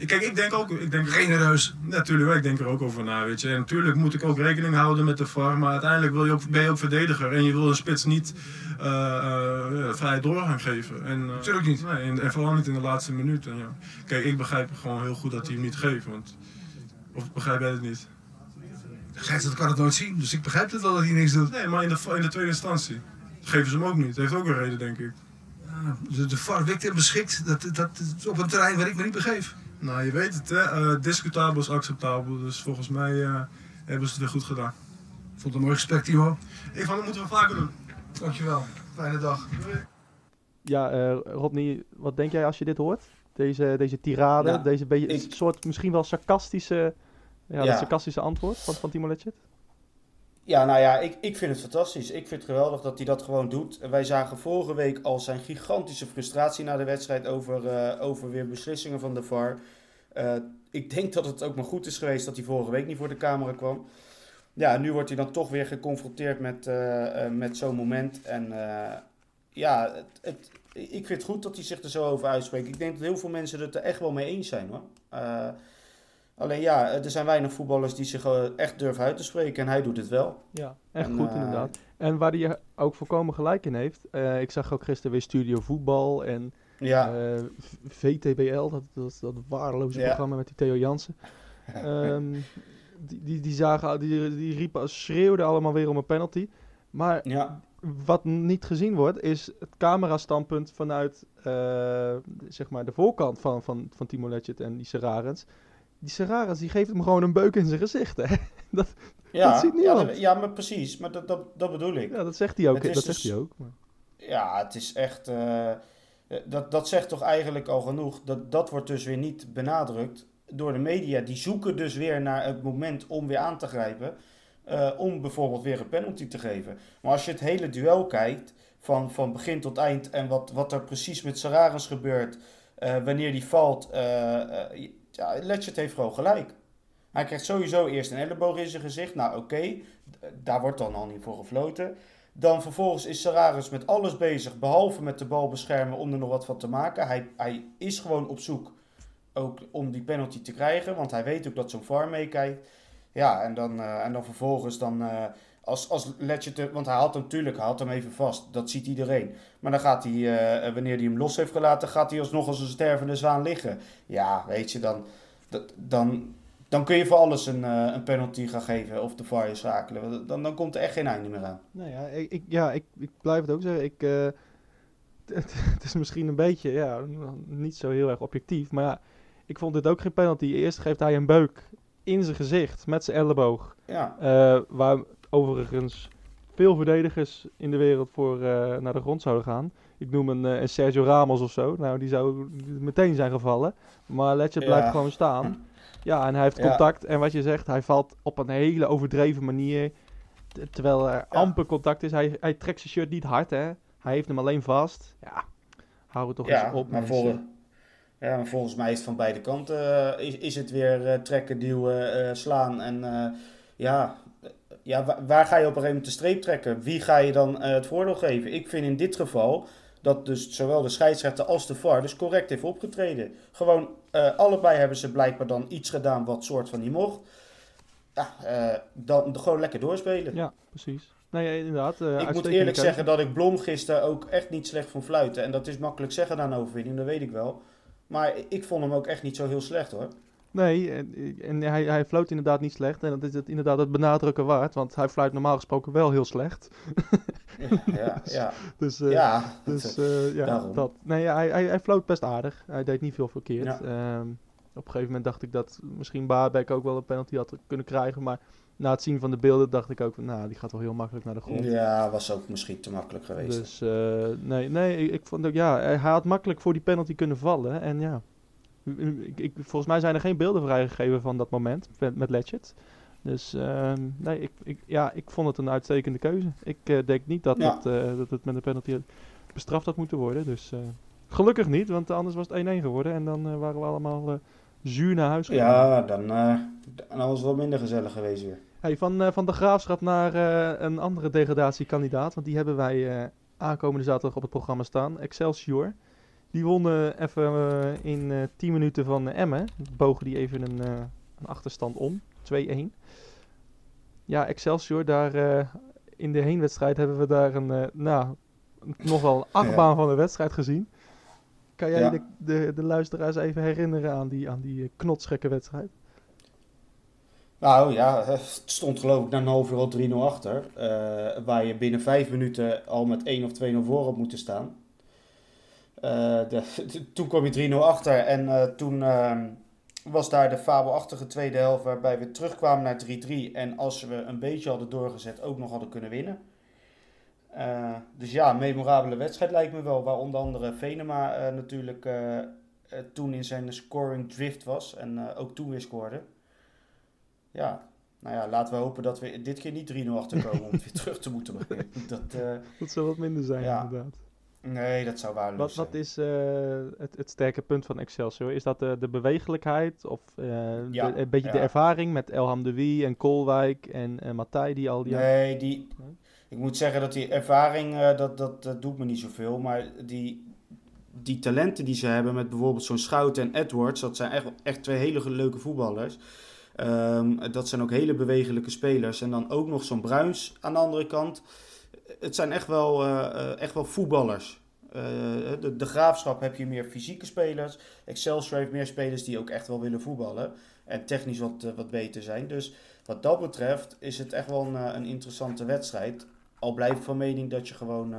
Kijk, ik denk ook... Ik denk, Genereus. Natuurlijk, ik denk er ook over na, weet je. En natuurlijk moet ik ook rekening houden met de VAR, maar uiteindelijk wil je ook, ben je ook verdediger. En je wil een spits niet eh eh, ja, vrije doorgang geven. En, eh, Natuurlijk niet. Nee, en, en vooral niet in de laatste minuut. En, ja. Kijk, ik begrijp gewoon heel goed dat hij hem niet geeft. Want, of begrijp jij het niet? Gijs, kan het nooit zien, dus ik begrijp het wel dat hij niks doet. Nee, maar in de, in de tweede instantie geven ze hem ook niet. Dat heeft ook een reden, denk ik. De, de VAR victim beschikt dat, dat, op een terrein waar ik me niet begeef. Nou, je weet het, hè. Eh, discutabel is acceptabel. Dus volgens mij eh, hebben ze het weer goed gedaan. Vond het een mooi gesprek, Timo. Ik van, dat moeten we vaker doen. Dankjewel. Fijne dag. Ja, eh, Rodney, wat denk jij als je dit hoort? Deze, deze tirade, deze beetje, ik- soort misschien wel sarcastische, ja, sarcastische antwoord van, van Timo Letchert? Ja, nou ja, ik, ik vind het fantastisch. Ik vind het geweldig dat hij dat gewoon doet. Wij zagen vorige week al zijn gigantische frustratie na de wedstrijd over, eh, over weer beslissingen van de VAR. Eh, ik denk dat het ook maar goed is geweest dat hij vorige week niet voor de camera kwam. Ja, nu wordt hij dan toch weer geconfronteerd met, eh, met zo'n moment. En ja, het, het, ik vind het goed dat hij zich er zo over uitspreekt. Ik denk dat heel veel mensen het er echt wel mee eens zijn hoor. Eh, alleen ja, er zijn weinig voetballers die zich eh, echt durven uit te spreken. En hij doit het wel. Ja, echt En, goed eh, inderdaad. En waar hij ook volkomen gelijk in heeft. eh, ik zag ook gisteren weer Studio Voetbal en Ja, eh, VTBL, dat, dat, dat waardeloze Ja. programma met die Theo Jansen. Ehm, die, die, die, zagen, die, die riepen, schreeuwden allemaal weer om een penalty. Maar ja, wat niet gezien wordt, is het camerastandpunt vanuit eh, zeg maar de voorkant van, van, van Timo Letchert en die Serarens. Die Serarens die geeft hem gewoon een beuk in zijn gezicht. Hè? Dat, ja, ziet ja, niemand. dat- ja, maar precies. Maar dat, dat, dat bedoel ik. ja, dat zegt hij ook. Dat dus- zegt hij ook. Maar, Ja, het is echt. eh, eh, dat, dat zegt toch eigenlijk al genoeg. Dat, dat wordt dus weer niet benadrukt door de media. Die zoeken dus weer naar het moment om weer aan te grijpen. eh, om bijvoorbeeld weer een penalty te geven. Maar als je het hele duel kijkt, van, van begin tot eind. en wat, wat er precies met Sararis gebeurt. wanneer die valt. Ja, Letchert heeft gewoon gelijk. Hij krijgt sowieso eerst een elleboog in zijn gezicht. Nou, oké, daar wordt dan al niet voor gefloten. Dan vervolgens is Sararis met alles bezig, behalve met de bal beschermen om er nog wat van te maken. Hij, hij is gewoon op zoek ook om die penalty te krijgen, want hij weet ook dat zo'n VAR meekijkt. Ja, en dan, eh, en dan vervolgens dan, eh, als, als Letchert, er- want hij had hem natuurlijk, hij had hem even vast, dat ziet iedereen. Maar dan gaat hij, eh, wanneer hij hem los heeft gelaten, gaat hij alsnog als een stervende zwaan liggen. Ja, weet je, dan, dat- dan, dan kun je voor alles een, eh, een penalty gaan geven of de VAR schakelen. Dan, dan komt er echt geen einde meer aan. nou ja, ik, ik, ja ik, ik blijf het ook zeggen. Ik, eh, het, het is misschien een beetje ja, niet zo heel erg objectief. Maar ja, ik vond dit ook geen penalty. Eerst geeft hij een beuk in zijn gezicht met zijn elleboog. Ja, Eh, waar overigens veel verdedigers in de wereld voor eh, naar de grond zouden gaan. Ik noem een, eh, een Sergio Ramos of zo. Nou, die zou meteen zijn gevallen. Maar Ja. blijft gewoon staan. Ja, en hij heeft Ja. contact. En wat je zegt, hij valt op een hele overdreven manier. Terwijl er amper contact is. Hij, hij trekt zijn shirt niet hard, hè. Hij heeft hem alleen vast. Ja, hou het toch ja eens op, maar, vol, ja, maar volgens mij is het van beide kanten eh, is, is het weer trekken, duwen, slaan. En ja, ja wa- waar ga je op een gegeven moment de streep trekken? Wie ga je dan eh, het voordeel geven? Ik vind in dit geval dat dus zowel de scheidsrechter als de VAR dus correct heeft opgetreden. Gewoon, eh, allebei hebben ze blijkbaar dan iets gedaan wat soort van niet mocht. Ja, eh, dan gewoon lekker doorspelen. Ja, precies. Nee, inderdaad. Ik moet eerlijk keuze. zeggen dat ik Blom gisteren ook echt niet slecht vond fluiten. En dat is makkelijk zeggen na een overwinning, dat weet ik wel. Maar ik vond hem ook echt niet zo heel slecht hoor. Nee, en, en hij, hij floot inderdaad niet slecht. En dat is het inderdaad het benadrukken waard. Want hij fluit normaal gesproken wel heel slecht. Ja, ja. Dus, eh, ja. dus eh, ja, daarom. dat. Nee, hij, hij, hij floot best aardig. Hij deed niet veel verkeerd. Ja. Ehm, op een gegeven moment dacht ik dat misschien Baarbeck ook wel een penalty had kunnen krijgen. Maar na het zien van de beelden dacht ik ook van, nou, die gaat wel heel makkelijk naar de grond. ja, was ook misschien te makkelijk geweest. Dus eh, nee, nee ik, ik vond ook, ja, hij had makkelijk voor die penalty kunnen vallen. En ja, ik, ik, volgens mij zijn er geen beelden vrijgegeven van dat moment met, met. Dus ehm, nee, ik, ik, ja, ik vond het een uitstekende keuze. Ik eh, denk niet dat, Ja. het, eh, dat het met een penalty bestraft had moeten worden. Dus eh, gelukkig niet, want anders was het 1-1 geworden. En dan waren we allemaal zuur naar huis gegaan. ja, dan, dan was het wel minder gezellig geweest weer. Hey, van, van de graafschap naar een andere degradatiekandidaat. Want die hebben wij aankomende zaterdag op het programma staan. Excelsior. Die wonnen even eh, in eh 10 minuten van eh, Emmen. Bogen die even een, eh, een achterstand om. 2-1. Ja, Excelsior, daar eh, in de heenwedstrijd hebben we daar een, eh, nou, nog wel een achtbaan van de wedstrijd gezien. Kan jij Ja. de, de, de luisteraars even herinneren aan die, aan die eh, knotsgekke wedstrijd? Nou ja, het stond geloof ik na een half uur al 3-0 achter. eh, waar je binnen vijf minuten al met 1 of 2-0 voor had moeten staan. Eh, de, toen kwam je 3-0 achter en eh, toen eh, was daar de fabelachtige tweede helft waarbij we terugkwamen naar 3-3. En als we een beetje hadden doorgezet ook nog hadden kunnen winnen. Eh, dus ja, memorabele wedstrijd lijkt me wel. Waar onder andere Venema natuurlijk toen in zijn scoring drift was en ook toen weer scoorde. Ja, nou ja, laten we hopen dat we dit keer niet 3-0 achterkomen om het weer terug te moeten brengen. Dat, Dat zou wat minder zijn, Ja. inderdaad. Nee, dat zou waardeloos Wat, wat zijn. is eh, het, het sterke punt van Excelsior? Is dat de, de bewegelijkheid of eh, Ja, de- een beetje de ervaring met Elham de Wie en Kolwijk en uh, Matthij die al die... Nee, die, ik moet zeggen dat die ervaring, eh, dat, dat, dat doet me niet zoveel. Maar die, die talenten die ze hebben met bijvoorbeeld zo'n Schouten en Edwards, dat zijn echt, echt twee hele leuke voetballers. Ehm, dat zijn ook hele bewegelijke spelers. En dan ook nog zo'n Bruins aan de andere kant. Het zijn echt wel, eh, eh, echt wel voetballers. Eh, de, de Graafschap heb je meer fysieke spelers. Excelsior heeft meer spelers die ook echt wel willen voetballen. En technisch wat, wat beter zijn. Dus wat dat betreft is het echt wel een, een interessante wedstrijd. Al blijf ik van mening dat je gewoon...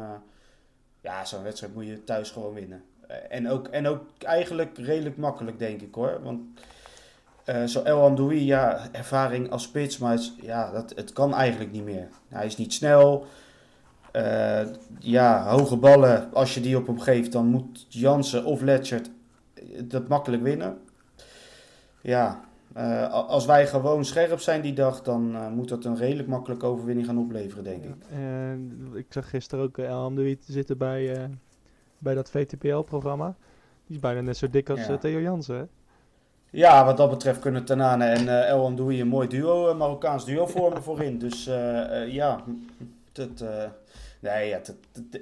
ja, zo'n wedstrijd moet je thuis gewoon winnen. En, ook, en ook eigenlijk redelijk makkelijk, denk ik hoor. Want zo El Amdoui, ja, ervaring als spits, maar ja, dat, het kan eigenlijk niet meer. Hij is niet snel. Eh, ja, hoge ballen, als je die op hem geeft, dan moet Jansen of Letchert dat makkelijk winnen. Ja, eh, als wij gewoon scherp zijn die dag, dan eh, moet dat een redelijk makkelijke overwinning gaan opleveren, denk ik. Ik zag gisteren ook Elham de Wie zitten bij, bij dat VTPL-programma. Die is bijna net zo dik als Ja. Theo Jansen, hè? Ja, wat dat betreft kunnen Tanane en eh El Amdoui een mooi duo, een Marokkaans duo vormen voorin. Dus ja, dat, nee, ja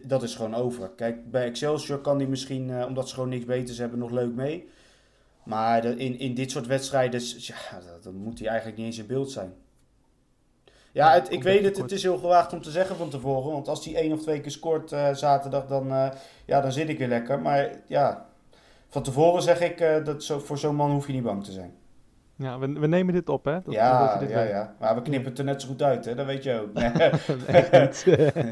dat, is gewoon over. Kijk, bij Excelsior kan die misschien, eh, omdat ze gewoon niks beters hebben, nog leuk mee. Maar de- in, in dit soort wedstrijden, ja, dan moet hij eigenlijk niet eens in beeld zijn. Ja, het, ik weet het, het is heel gewaagd om te zeggen van tevoren. Want als hij één of twee keer scoort eh, zaterdag, dan, eh, ja, dan zit ik weer lekker. Maar ja, van tevoren zeg ik, dat zo, voor zo'n man hoef je niet bang te zijn. Ja, we, we nemen dit op, hè? Dat, dat ja, je dit ja, weet. ja. Maar we knippen het er net zo goed uit, hè? Dat weet je ook. Nee, niet.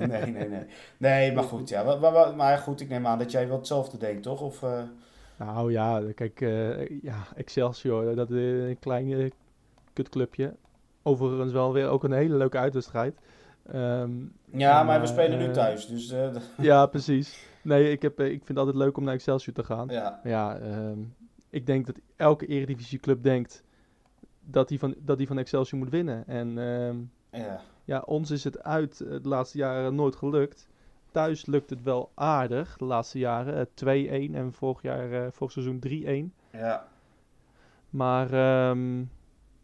nee, nee. Nee, nee maar goed, ja. Maar, maar, maar goed, ik neem aan dat jij wel hetzelfde denkt, toch? Of, eh, Nou ja, kijk, eh, ja, Excelsior, dat is een klein eh, kutclubje. Overigens wel weer ook een hele leuke uitwedstrijd. Ehm, Ja, maar we eh, spelen nu eh, thuis, dus eh, ja, precies. Nee, ik, heb, eh, ik vind het altijd leuk om naar Excelsior te gaan. ja. Maar ja, ehm, ik denk dat elke eredivisieclub denkt dat hij van, dat die van Excelsior moet winnen. En ehm, ja. ja, ons is het uit eh, de laatste jaren nooit gelukt. Thuis lukt het wel aardig de laatste jaren. eh, 2-1 en vorig jaar, eh, vorig seizoen 3-1. ja. Maar ehm,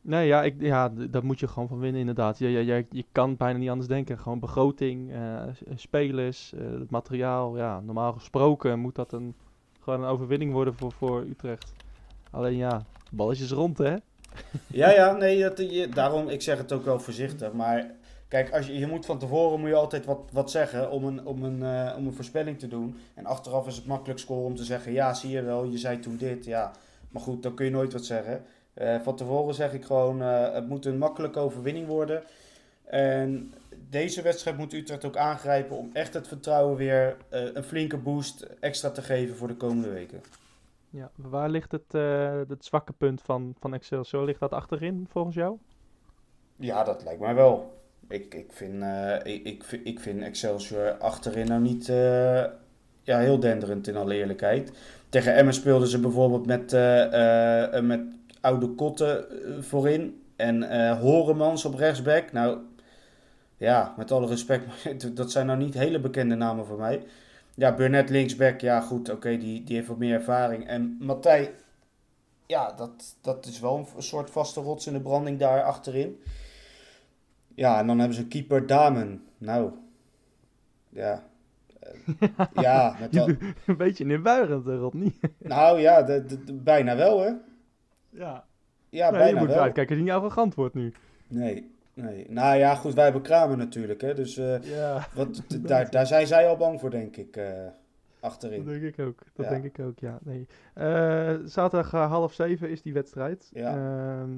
nee, ja, ik, ja, daar moet je gewoon van winnen inderdaad. Je, je, je, je kan bijna niet anders denken. Gewoon begroting, eh, spelers, eh, het materiaal. Ja, normaal gesproken moet dat een, gewoon een overwinning worden voor, voor Utrecht. Alleen ja, balletjes rond hè. Ja, ja, nee, dat, je, daarom, ik zeg het ook wel voorzichtig. Maar kijk, als je, je moet van tevoren moet je altijd wat, wat zeggen om een, om, een, eh, om een voorspelling te doen. En achteraf is het makkelijk scoren om te zeggen, ja, zie je wel, je zei toen dit. Ja, maar goed, dan kun je nooit wat zeggen. Eh, van tevoren zeg ik gewoon, eh, het moet een makkelijke overwinning worden. En deze wedstrijd moet Utrecht ook aangrijpen om echt het vertrouwen weer een flinke boost extra te geven voor de komende weken. Ja, waar ligt het, eh, het zwakke punt van, van Excelsior? Ligt dat achterin volgens jou? Ja, dat lijkt mij wel. Ik, ik, vind, eh, ik, ik, vind- Excelsior achterin nou niet eh, ja, heel denderend in alle eerlijkheid. Tegen Emmen speelden ze bijvoorbeeld met, met Oude Kotten voorin en Horemans op rechtsback. Nou, ja, met alle respect, dat zijn nou niet hele bekende namen voor mij. Ja, Burnett linksback, ja goed, oké, die, die heeft wat meer ervaring. En Matthij, ja, dat, dat is wel een soort vaste rots in de branding daar achterin. Ja, en dan hebben ze keeper Damen. Nou, ja. ja, met dat- Een beetje inbuigend, eh, Rodney. nou ja, de, de- de- bijna wel hè. Ja. Ja, Nee, je bijna moet wel. uitkijken dat je niet arrogant wordt nu. Nee, nee. Nou ja, goed, wij hebben Kramer natuurlijk hè. Dus eh, Ja, wat, daar, daar zijn zij al bang voor, denk ik, eh, dat achterin. denk ik ook. Dat Ja. denk ik ook, ja. Nee. Eh, zaterdag half zeven is die wedstrijd. Ja. Ehm,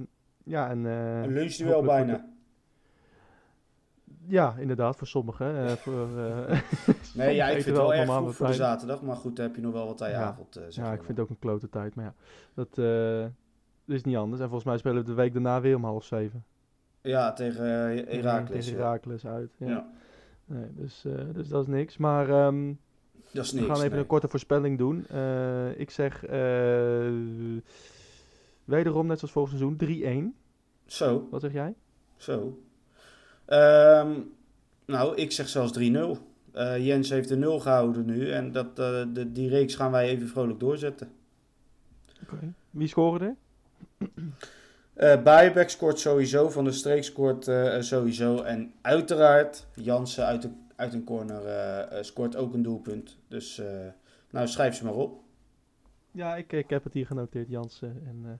ja, en... Een lunchduel bijna. Ja, inderdaad, voor sommigen. voor, Nee, ja, ik vind het wel erg vroeg voor de zaterdag. Maar goed, dan heb je nog wel wat aan je Ja. avond. zeg Ja, maar. ik vind het ook een klote tijd, maar ja, dat, dat is niet anders. En volgens mij spelen we de week daarna weer om half zeven. Ja, tegen eh, Heracles. Tegen ja. Heracles uit. Ja. Ja. Nee, dus, eh, dus dat is niks. Maar ehm, Dat is we niks. gaan even nee. een korte voorspelling doen. Eh, ik zeg wederom, net zoals vorig seizoen, 3-1. Zo, Wat zeg jij? zo. Ehm, nou, ik zeg zelfs 3-0. Eh, Jens heeft de 0 gehouden nu. En dat, de, die reeks gaan wij even vrolijk doorzetten. Wie scoorde er? Bijbeck scoort sowieso. Van de Streek scoort eh, sowieso. En uiteraard Jansen uit, de, uit een corner eh, scoort ook een doelpunt. Dus nou, schrijf ze maar op. Ja, ik, ik heb het hier genoteerd, Jansen en,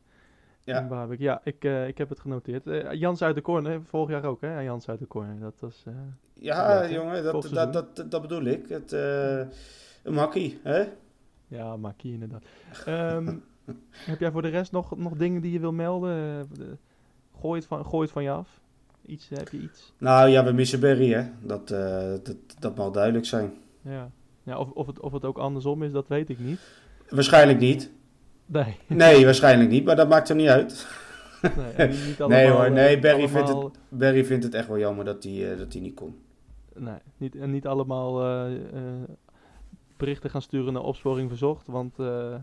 Ja. en Babek. Ja, ik, ik heb het genoteerd. Eh, Jans uit de corner, vorig jaar ook, hè? Jans uit de corner. Dat was... Ja, jongen, dat, dat, dat, dat, bedoel ik. Het, een makkie, hè? Ja, Maki inderdaad. Ehm, heb jij voor de rest nog, nog dingen die je wil melden? Eh, Gooi het van, gooi het van je af. Iets, heb je iets? Nou ja, we missen Berry, hè? Dat, eh, dat, dat mag duidelijk zijn. Ja. ja of, of, het, of het ook andersom is, dat weet ik niet. Waarschijnlijk niet. Nee. Nee, waarschijnlijk niet, maar dat maakt er niet uit. Nee, niet, Nee hoor, nee, eh, Barry vindt allemaal- Berry vindt het echt wel jammer dat hij eh, dat hij niet kon. Nee, niet, en niet allemaal eh, eh, berichten gaan sturen naar opsporing verzocht. Want eh,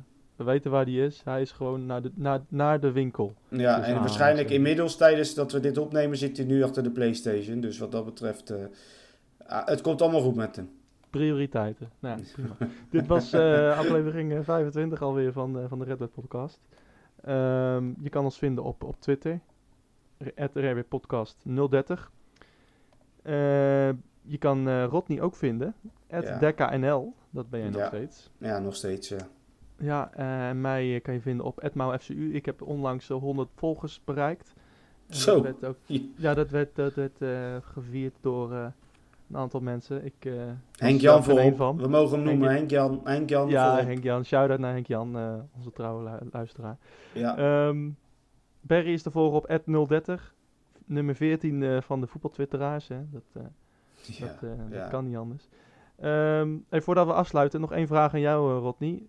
we weten waar die is. Hij is gewoon naar de, naar, naar de winkel. Ja, Dus en waarschijnlijk inmiddels tijdens dat we dit opnemen zit hij nu achter de Playstation. Dus wat dat betreft, eh, ah, het komt allemaal goed met hem. Prioriteiten. Nou, prima. Dit was eh, aflevering eh, 25 alweer van, eh, van de Red Web Podcast. Ehm, je kan ons vinden op, op Twitter. Podcast 030. Eh, je kan eh Rodney ook vinden. At Ja. DekkaNL. Dat ben jij nog Ja. steeds. Ja, nog steeds, ja. Ja, eh, en mij eh, kan je vinden op @mauFCU. Ik heb onlangs eh, 100 volgers bereikt. En Zo. Dat werd ook, Je- ja, dat werd, dat werd eh, gevierd door eh, een aantal mensen. Ik, eh, was Henk Jan één voorop. van. We mogen hem noemen Henk- Jan. Henk Jan Ja, voorop. Henk Jan. Shout-out naar Henk Jan, eh, onze trouwe lu- luisteraar. Ja. Ehm Barry is te volgen op @030. Nummer 14 eh, van de voetbaltwitteraars. Hè. Dat, eh, ja. dat, eh, ja. dat kan niet anders. Even voordat we afsluiten, nog één vraag aan jou, eh, Rodney.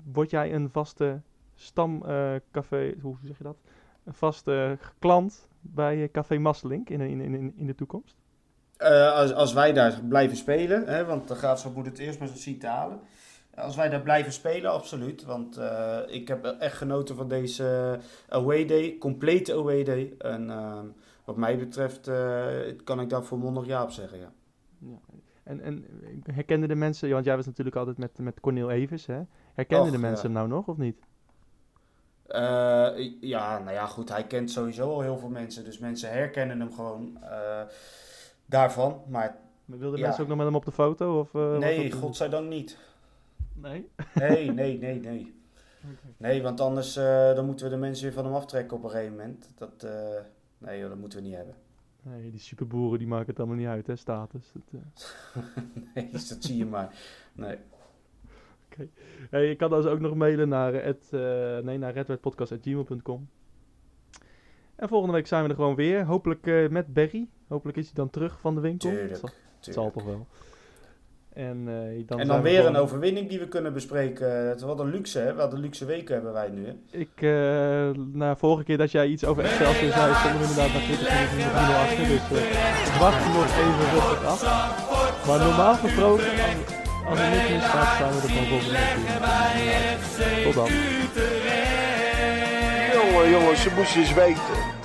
Eh, Word jij een vaste stamcafé, hoe zeg je dat? Een vaste klant bij eh, Café Masselink in, in, in, in de toekomst? Eh, als, als wij daar blijven spelen, hè, want de graafschap moet het eerst maar zien te halen. Als wij daar blijven spelen, absoluut. Want eh, ik heb echt genoten van deze away day, complete away day. En ehm, wat mij betreft eh, kan ik daar volmondig ja op zeggen, ja. Ja. En, en herkenden de mensen, want jij was natuurlijk altijd met, met Cornel Evers, hè? Herkenden Och, de mensen hem nou nog of niet? Eh, ja, nou ja, goed. Hij kent sowieso al heel veel mensen. Dus mensen herkennen hem gewoon eh, daarvan. Maar Maar Wilden Ja. mensen ook nog met hem op de foto? Of, was nee, godzijdank niet. Nee? Nee, nee, nee, nee. Nee, want anders dan moeten we de mensen weer van hem aftrekken op een gegeven moment. Dat, nee, joh, dat moeten we niet hebben. Nee, die superboeren die maken het allemaal niet uit, hè, status. Dat. Nee, dat zie je maar. Nee. Hey, je kan dus ook nog mailen naar, eh, het, eh, nee, naar redwedpodcast.gmail.com. En volgende week zijn we er gewoon weer. Hopelijk eh, met Barry. Hopelijk is hij dan terug van de winkel. Tuurlijk, Het zal, het tuurlijk. zal toch wel. En, eh, dan, en dan we weer gewoon- een overwinning die we kunnen bespreken. Het is wat een luxe, hè? Wat een luxe weken hebben wij nu, hè? Ik, eh na vorige keer dat jij iets over Excelsior zei, stonden we inderdaad naar 20 minuten met 3 achter. Dus eh wacht nog even rustig af. Maar normaal gesproken, als, als er niks misgaat, zijn we er gewoon volgende week weer. Tot dan. Jongen, jongens, ze moesten eens weten.